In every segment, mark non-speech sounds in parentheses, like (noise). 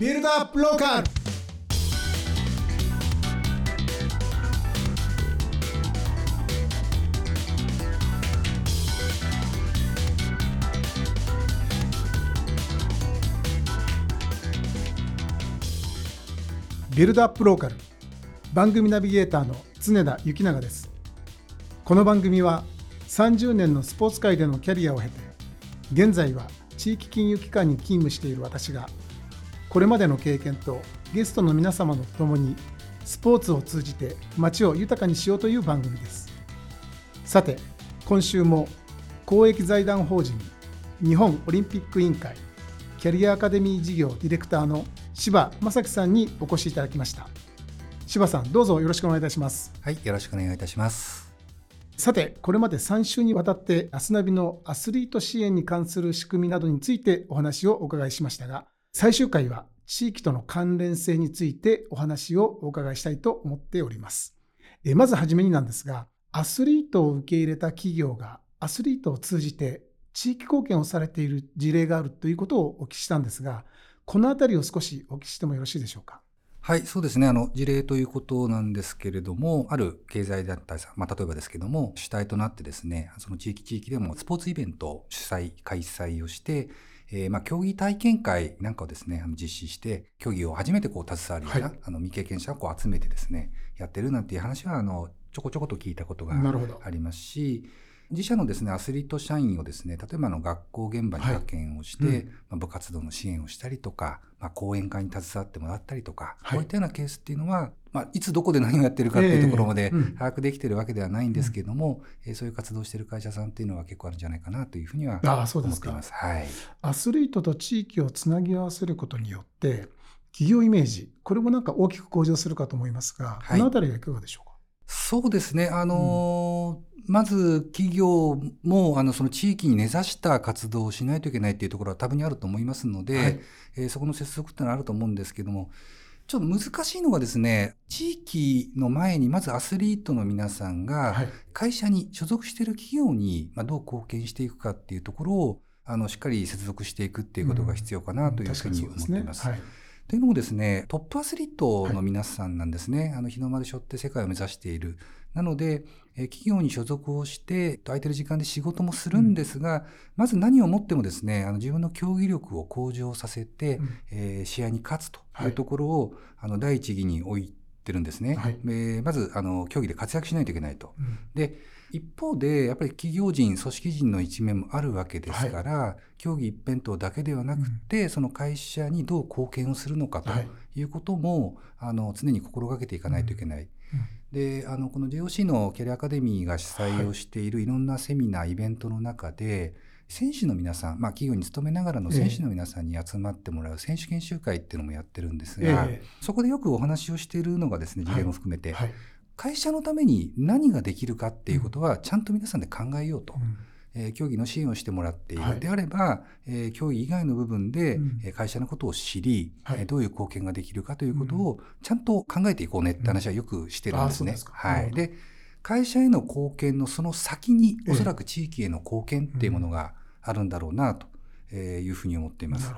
ビルドアップローカル。ビルドアップローカル。番組ナビゲーターの常田幸永です。この番組は30年のスポーツ界でのキャリアを経て現在は地域金融機関に勤務している私がこれまでの経験とゲストの皆様と共にスポーツを通じて街を豊かにしようという番組です。さて今週も公益財団法人日本オリンピック委員会キャリアアカデミー事業ディレクターの柴正樹さんにお越しいただきました。柴さんどうぞよろしくお願いいたします。はいよろしくお願いいたします。さてこれまで3週にわたってアスナビのアスリート支援に関する仕組みなどについてお話をお伺いしましたが最終回は地域との関連性についてお話をお伺いしたいと思っておりますえまずはじめになんですがアスリートを受け入れた企業がアスリートを通じて地域貢献をされている事例があるということをお聞きしたんですがこのあたりを少しお聞きしてもよろしいでしょうか？はい、そうですね。あの、事例ということなんですけれども、ある経済団体さん、まあ、例えばですけども、主体となってですね、その地域地域でもスポーツイベントを主催、開催をして、えー、まあ、競技体験会なんかをですね、あの実施して、競技を初めてこう携わるような、はい、あの未経験者をこう集めてですね、やってるなんていう話は、あの、ちょこちょこと聞いたことがありますし、自社のですね、アスリート社員をですね、例えばの学校現場に派遣をして、はい。うん、まあ、部活動の支援をしたりとか、まあ、講演会に携わってもらったりとか、はい、こういったようなケースっていうのは、まあ、いつどこで何をやってるかっていうところまで把握できてるわけではないんですけれども、えー、そういう活動している会社さんっていうのは結構あるんじゃないかなというふうには思っています。はい、アスリートと地域をつなぎ合わせることによって、企業イメージ、これもなんか大きく向上するかと思いますが、はい、このあたりはいかがでしょうか？そうですね。あのーうん、まず企業もあのその地域に根ざした活動をしないといけないっていうところは多分にあると思いますので、はい、えー、そこの接続っていうのはあると思うんですけども、ちょっと難しいのがですね、地域の前にまずアスリートの皆さんが会社に所属している企業にどう貢献していくかっていうところをあのしっかり接続していくっていうことが必要かなというふうに思っています。うんというのもですね、トップアスリートの皆さんなんですね。はい、あの、日の丸背負って世界を目指している。なので、え企業に所属をして、空いてる時間で仕事もするんですが、うん、まず何をもってもですね、あの自分の競技力を向上させて、うん、えー、試合に勝つというところを、はい、あの第一義に置いてるんですね。はい、えー、まずあの競技で活躍しないといけないと。うん、で一方で、やっぱり企業人、組織人の一面もあるわけですから、はい、競技一辺倒だけではなくて、うん、その会社にどう貢献をするのかとい。うことも、はい、あの常に心がけていかないといけない。うん。であのこの JOC のキャリアアカデミーが主催をしているいろんなセミナー、イベントの中で選手の皆さん、まあ、企業に勤めながらの選手の皆さんに集まってもらう選手研修会っていうのもやってるんですが、えそこでよくお話をしているのがですね事例も含めて、はいはい、会社のために何ができるかっていうことはちゃんと皆さんで考えようと。えー、競技の支援をしてもらっている、はい、であれば、えー、競技以外の部分で、うん、会社のことを知り、はい、どういう貢献ができるかということをちゃんと考えていこうねって話はよくしてるんですね。うん、はい、で会社への貢献のその先におそらく地域への貢献っていうものがあるんだろうなというふうに思っています。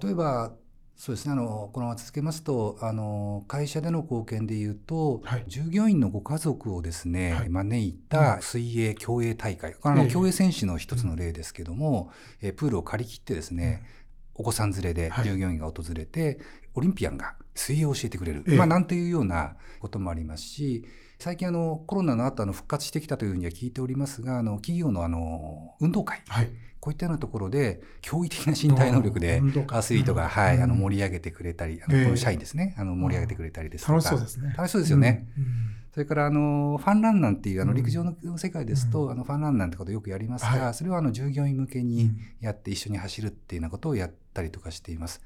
例えばそうですね。あのこのまま続けますとあの会社での貢献でいうと、はい、従業員のご家族をですね、はい、招いた水泳競泳大会、あの競泳選手の一つの例ですけども、えー、プールを借り切ってですね、お子さん連れで従業員が訪れて、はい、オリンピアンが水泳を教えてくれる、まあ、なんていうようなこともありますし最近あのコロナの後あの復活してきたというふうには聞いておりますがあの企業のあの運動会、はい、こういったようなところで驚異的な身体能力でアスリートが、はい、あの盛り上げてくれたり、あのこの社員ですね、あの盛り上げてくれたりですとか、楽しそうですね。楽しそうですよね。それからあのファンランナンっていうあの陸上の世界ですと、あのファンランナンってことよくやりますが、それはあの従業員向けにやって一緒に走るっていうようなことをやったりとかしています。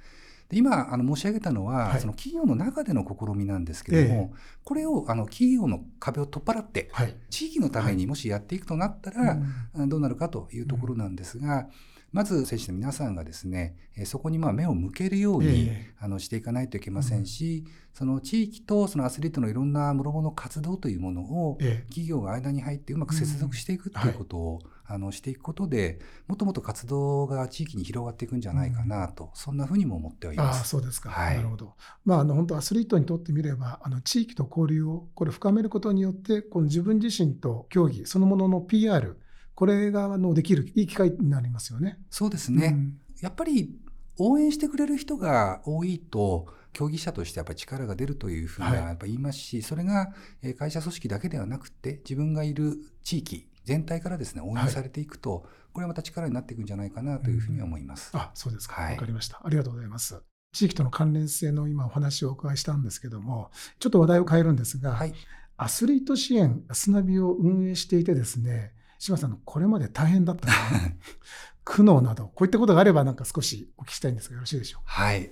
で今あの申し上げたのは、はい、その企業の中での試みなんですけれども、ええ、これをあの企業の壁を取っ払って、はい、地域のためにもしやっていくとなったら、はい、どうなるかというところなんですが、まず選手の皆さんがですね、そこにまあ目を向けるように、えあのしていかないといけませんし、その地域とそのアスリートのいろんな諸々活動というものをええ。企業が間に入ってうまく接続していくっていうことを、あのしていくことでもっともっと活動が地域に広がっていくんじゃないかなと、そんなふうにも思っておりああます。そうですか、はい。なるほど、まあ、あの本当アスリートにとってみればあの地域と交流をこれ深めることによってこの自分自身と競技そのものの PR これがあのできるいい機会になりますよね。そうですね、やっぱり応援してくれる人が多いと競技者としてやっぱり力が出るというふうにははい。やっぱ言いますし、それがえー会社組織だけではなくて自分がいる地域全体からですね応援されていくと、これはまた力になっていくんじゃないかなというふうには思います。あそうですか、わはい。かりました。ありがとうございます。地域との関連性の今お話をお伺いしたんですけども、ちょっと話題を変えるんですが、はい、アスリート支援、アスナビを運営していてですね、島さんのこれまで大変だったな (laughs) 苦悩など、こういったことがあれば、なんか少しお聞きしたいんですが、よろしいでしょうはい、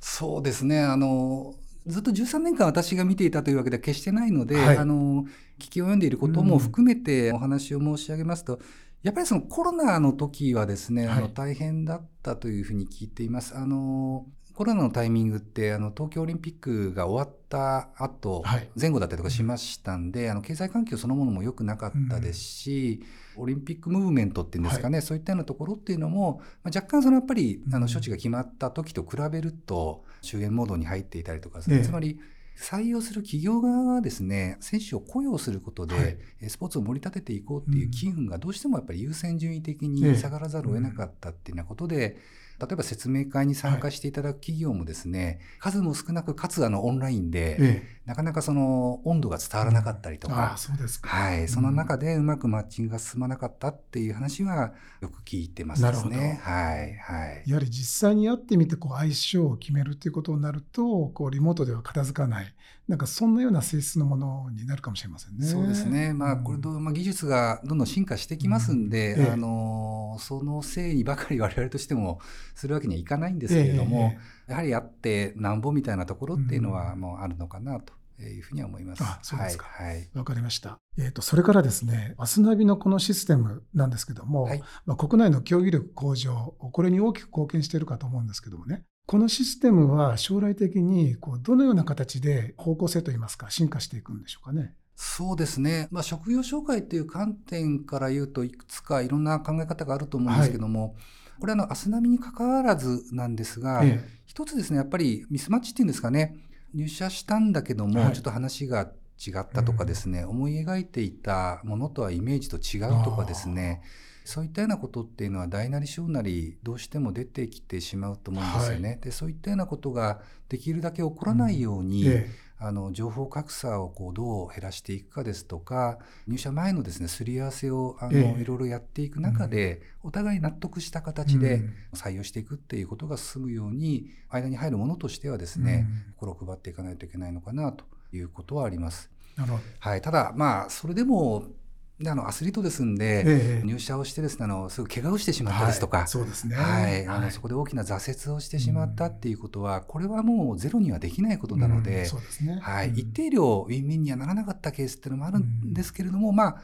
そうですね。あのずっと13年間私が見ていたというわけでは決してないので、はい。あの聞きを読んでいることも含めてお話を申し上げますと、やっぱりそのコロナの時はですね、あはい。の大変だったというふうに聞いています。あのコロナのタイミングってあの東京オリンピックが終わった後、はい。前後だったりとかしましたんで、あの経済環境そのものも良くなかったですし、オリンピックムーブメントっていうんですかね、そういったようなところっていうのも、まあ、若干そのやっぱりあうん。の処置が決まった時と比べると終焉モードに入っていたりとか、ええ。つまり採用する企業側がですね選手を雇用することで、はい。えスポーツを盛り立てていこうっていう機運がどうしてもやっぱり優先順位的ええ。に下がらざるを得なかったっていうようなことで、例えば説明会に参加していただく企業もですね、数も少なくかつあのオンラインで、えなかなかその温度が伝わらなかったりとあか。あ、、そうですか。はい、その中でうまくマッチングが進まなかったっていう話はよく聞いてますですね。はい、はい。やはり実際に会ってみてこう相性を決めるということになるとこうリモートでは片付かない。なんかそんなような性質のものになるかもしれませんね。そうですね、まあ、これと、まあ、技術がどんどん進化してきますんで、うん。ええ。あのそのせいにばかり我々としてもするわけにはいかないんですけれども、やはりあってなんぼみたいなところっていうのはもうあるのかなというふうには思います。あそうですか。はい、はい。わかりました。えー、とそれからですね、アスナビのこのシステムなんですけども、はい。まあ、国内の競技力向上、これに大きく貢献しているかと思うんですけどもね、このシステムは将来的にこうどのような形で方向性といいますか、進化していくんでしょうかね。そうですね、まあ、職業紹介という観点から言うといくつかいろんな考え方があると思うんですけども、これはあのアスナビに関わらずなんですが、え一つですねやっぱりミスマッチっていうんですかね。入社したんだけども、はい。ちょっと話が違ったとかですね、思い描いていたものとはイメージと違うとかですね。そういったようなことっていうのは大なり小なりどうしても出てきてしまうと思うんですよね。でそういったようなことができるだけ起こらないように、ええあの情報格差をこうどう減らしていくかですとか入社前のですねすり合わせをあの、ええ。いろいろやっていく中で、お互い納得した形でうん。採用していくっていうことが進むように間に入るものとしてはですね、心を配っていかないといけないのかなということはあります。なるほど。はい、ただまあそれでもであのアスリートですんで、ええ。入社をしてですねあのすぐ怪我をしてしまったですとか、はい。そうですね。はい、あのそこで大きな挫折をしてしまったっていうことは、これはもうゼロにはできないことなのうんで、そうですね。はい、うん。一定量ウィンウィンにはならなかったケースっていうのもあるんですけれども、まあ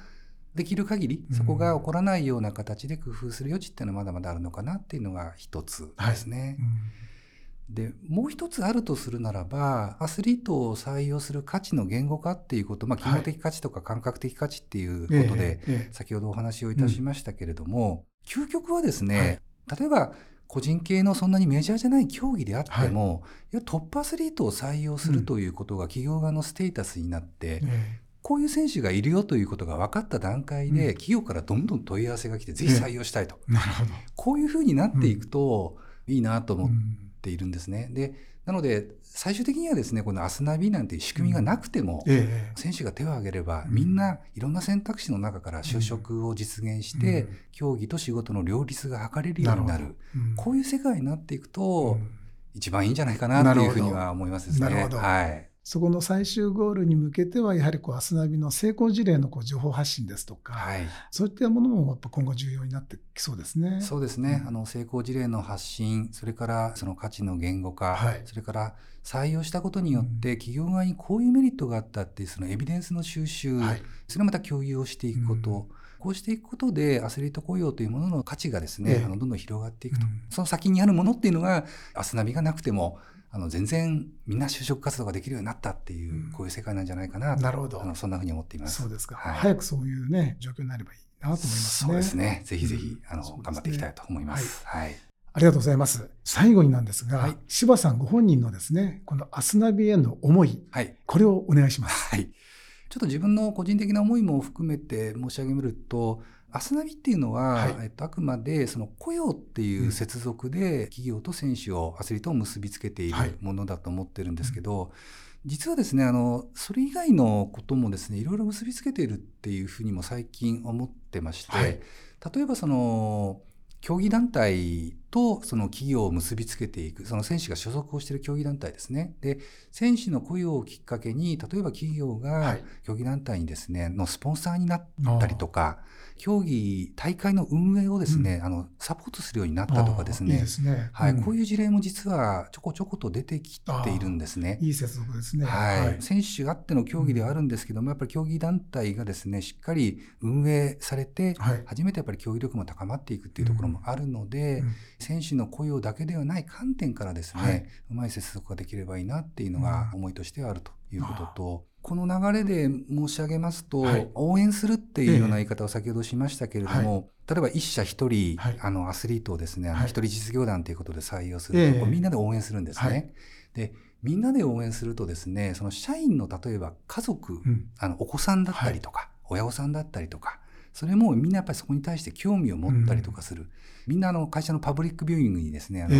できる限りそこが起こらないような形で工夫する余地っていうのはまだまだあるのかなっていうのが一つですね。うんでもう一つあるとするならばアスリートを採用する価値の言語化っていうこと、まあ、機能的価値とか感覚的価値っていうことで、先ほどお話をいたしましたけれども、究極はですね、例えば個人系のそんなにメジャーじゃない競技であっても、い。やトップアスリートを採用するということが企業側のステータスになって、えこういう選手がいるよということが分かった段階で、うん。企業からどんどん問い合わせが来て、ぜひ採用したいと、えなるほど。こういうふうになっていくといいなと思っうんているんですね。でなので最終的にはですねこのアスナビなんていう仕組みがなくても、ええ選手が手を挙げれば、うん。みんないろんな選択肢の中から就職を実現して、うん。競技と仕事の両立が図れるようになる。こういう世界になっていくと、うん。一番いいんじゃないかなというふうには思いますですね。なるほど。はい、そこの最終ゴールに向けては、やはりこう、アスナビの成功事例のこう情報発信ですとか、はい、そういったものもやっぱ今後重要になってきそうですね。そうですね。うん、あの、成功事例の発信、それからその価値の言語化、はい、それから採用したことによって企業側にこういうメリットがあったっていうそのエビデンスの収集、はい、それをまた共有をしていくこと、うん。こうしていくことでアスリート雇用というものの価値がですね、ええ、あのどんどん広がっていくと、うん、その先にあるものっていうのがアスナビがなくてもあの全然みんな就職活動ができるようになったっていう、こういう世界なんじゃないかななるほどあのそんなふうに思っています。そうですか、はい、早くそういうね状況になればいいなと思いますね。そうですね。ぜひぜひ、あの、ね、頑張っていきたいと思います。はい、はいありがとうございます。最後になんですが、はい、柴さんご本人のですね、このアスナビへの思い、はい、これをお願いします。はい。ちょっと自分の個人的な思いも含めて申し上げると、アスナビっていうのは、はい、えっと、あくまでその雇用っていう接続で企業と選手を、アスリートを結びつけているものだと思ってるんですけど、はい、実はですねあのそれ以外のこともですねいろいろ結びつけているっていうふうにも最近思ってまして、はい、例えばその競技団体とその企業を結びつけていく、その選手が所属をしている競技団体ですね。で、選手の雇用をきっかけに、例えば企業が競技団体にですね、のスポンサーになったりとか、競技、大会の運営をですね、うん、あの、サポートするようになったとかですね。いいですね。はい、うん、こういう事例も実はちょこちょこと出てきているんですね。いい接続ですね。はい。はい、選手あっての競技ではあるんですけども、やっぱり競技団体がですね、しっかり運営されて、はい、初めてやっぱり競技力も高まっていくっていうところもあるので、うん、選手の雇用だけではない観点からですね、はい、うまい接続ができればいいなっていうのが思いとしてはあるということと、この流れで申し上げますと、はい、応援するっていうような言い方を先ほどしましたけれども、はい、例えば一社一人、はい、あのアスリートをですね、一人実業団ということで採用すると、みんなで応援するんですね。でみんなで応援するとですねその社員の例えば家族、うん、あのお子さんだったりとか、親御さんだったりとかそれもみんなやっぱりそこに対して興味を持ったりとかする、うん、みんなあの会社のパブリックビューイングにですねあの、え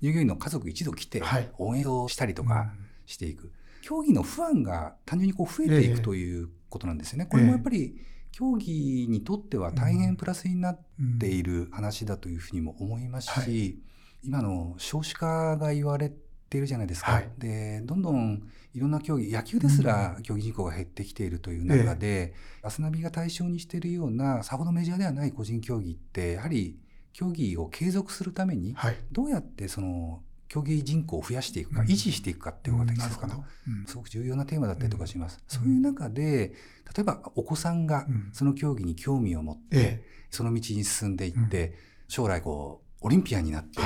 ー、従業員の家族一度来て応援をしたりとかしていく。競技の不安が単純にこう増えていくということなんですよね。これもやっぱり競技にとっては大変プラスになっている話だというふうにも思いますし、今の少子化が言われているじゃないですか。はい、でどんどんいろんな競技野球ですら競技人口が減ってきているという中で、アスナビが対象にしているようなさほどメジャーではない個人競技ってやはり競技を継続するためにどうやってその競技人口を増やしていくか、維持していくかっていうのが大切か？な、すごく重要なテーマだったりとかします。そういう中で、例えばお子さんがその競技に興味を持って、その道に進んでいって、将来こう、オリンピアンになって、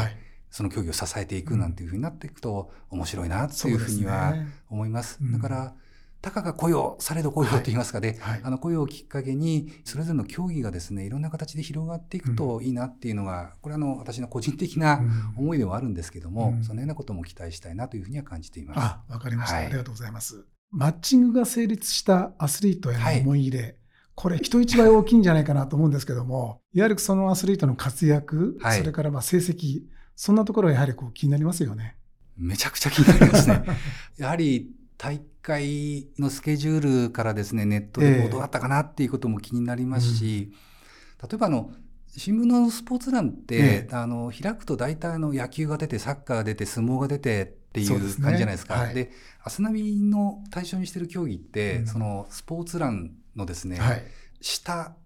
その競技を支えていくなんていうふうになっていくと面白いなっていうふうには思います。だから、たかが雇用、されど雇用と言いますかね、はい。はい、あの雇用をきっかけに、それぞれの競技がですね、いろんな形で広がっていくといいなっていうのが、これはあの私の個人的な思いではあるんですけども、うん、そのようなことも期待したいなというふうには感じています。あ、わかりました、はい、ありがとうございます。マッチングが成立したアスリートへの思い入れ、これ人一倍大きいんじゃないかなと思うんですけども、いわゆるそのアスリートの活躍、それからまあ成績、そんなところはやはりこう気になりますよね。めちゃくちゃ気になりますね。(laughs) やはり大会のスケジュールからですね、ネットでどうだったかなっていうことも気になりますし、えー、例えばあの、新聞のスポーツ欄って、えー、あの開くと大体あの野球が出てサッカーが出て相撲が出てっていう感じじゃないですか。で、ねはい、アスナビの対象にしてる競技って、うん、そのスポーツ欄のですね、はい、下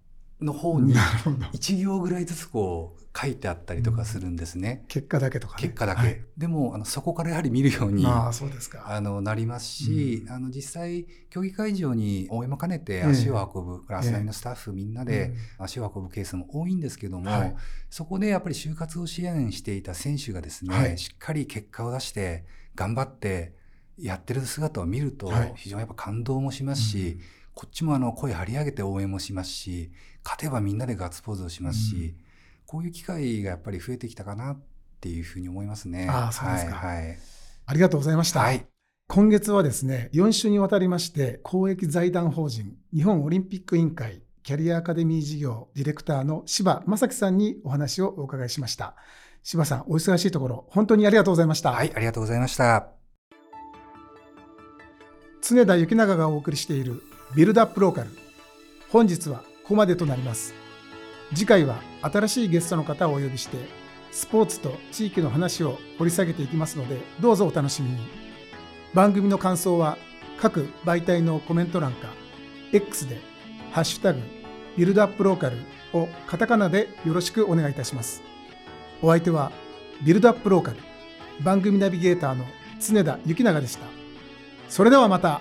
の方に1行ぐらいずつこう書いてあったりとかするんですね。うん、結果だけとか、ね、結果だけ。はい、でもあのそこからやはり見るようにあそうですか。あのなりますし、うん、あの実際競技会場に応援も兼ねて足を運ぶ、えー、アスナビのスタッフみんなで足を運ぶケースも多いんですけども、はい、そこでやっぱり就活を支援していた選手がですね、はい、しっかり結果を出して頑張ってやってる姿を見ると非常にやっぱ感動もしますし、うん。こっちもあの声張り上げて応援もしますし、勝てばみんなでガッツポーズをしますし、うん、こういう機会がやっぱり増えてきたかなっていうふうに思いますね。ああ、そうですか。はい、はい、ありがとうございました。はい。今月はですね、4週にわたりまして、公益財団法人日本オリンピック委員会キャリアアカデミー事業ディレクターの柴正樹さんにお話をお伺いしました。柴さん、お忙しいところ、本当にありがとうございました。はい、ありがとうございました。常田幸永がお送りしているビルドアップローカル本日はここまでとなります次回は新しいゲストの方をお呼びしてスポーツと地域の話を掘り下げていきますのでどうぞお楽しみに。番組の感想は各媒体のコメント欄か X で「ハッシュタグビルドアップローカル」をカタカナでよろしくお願いいたします。お相手はビルドアップローカル番組ナビゲーターの常田幸永でした。それではまた。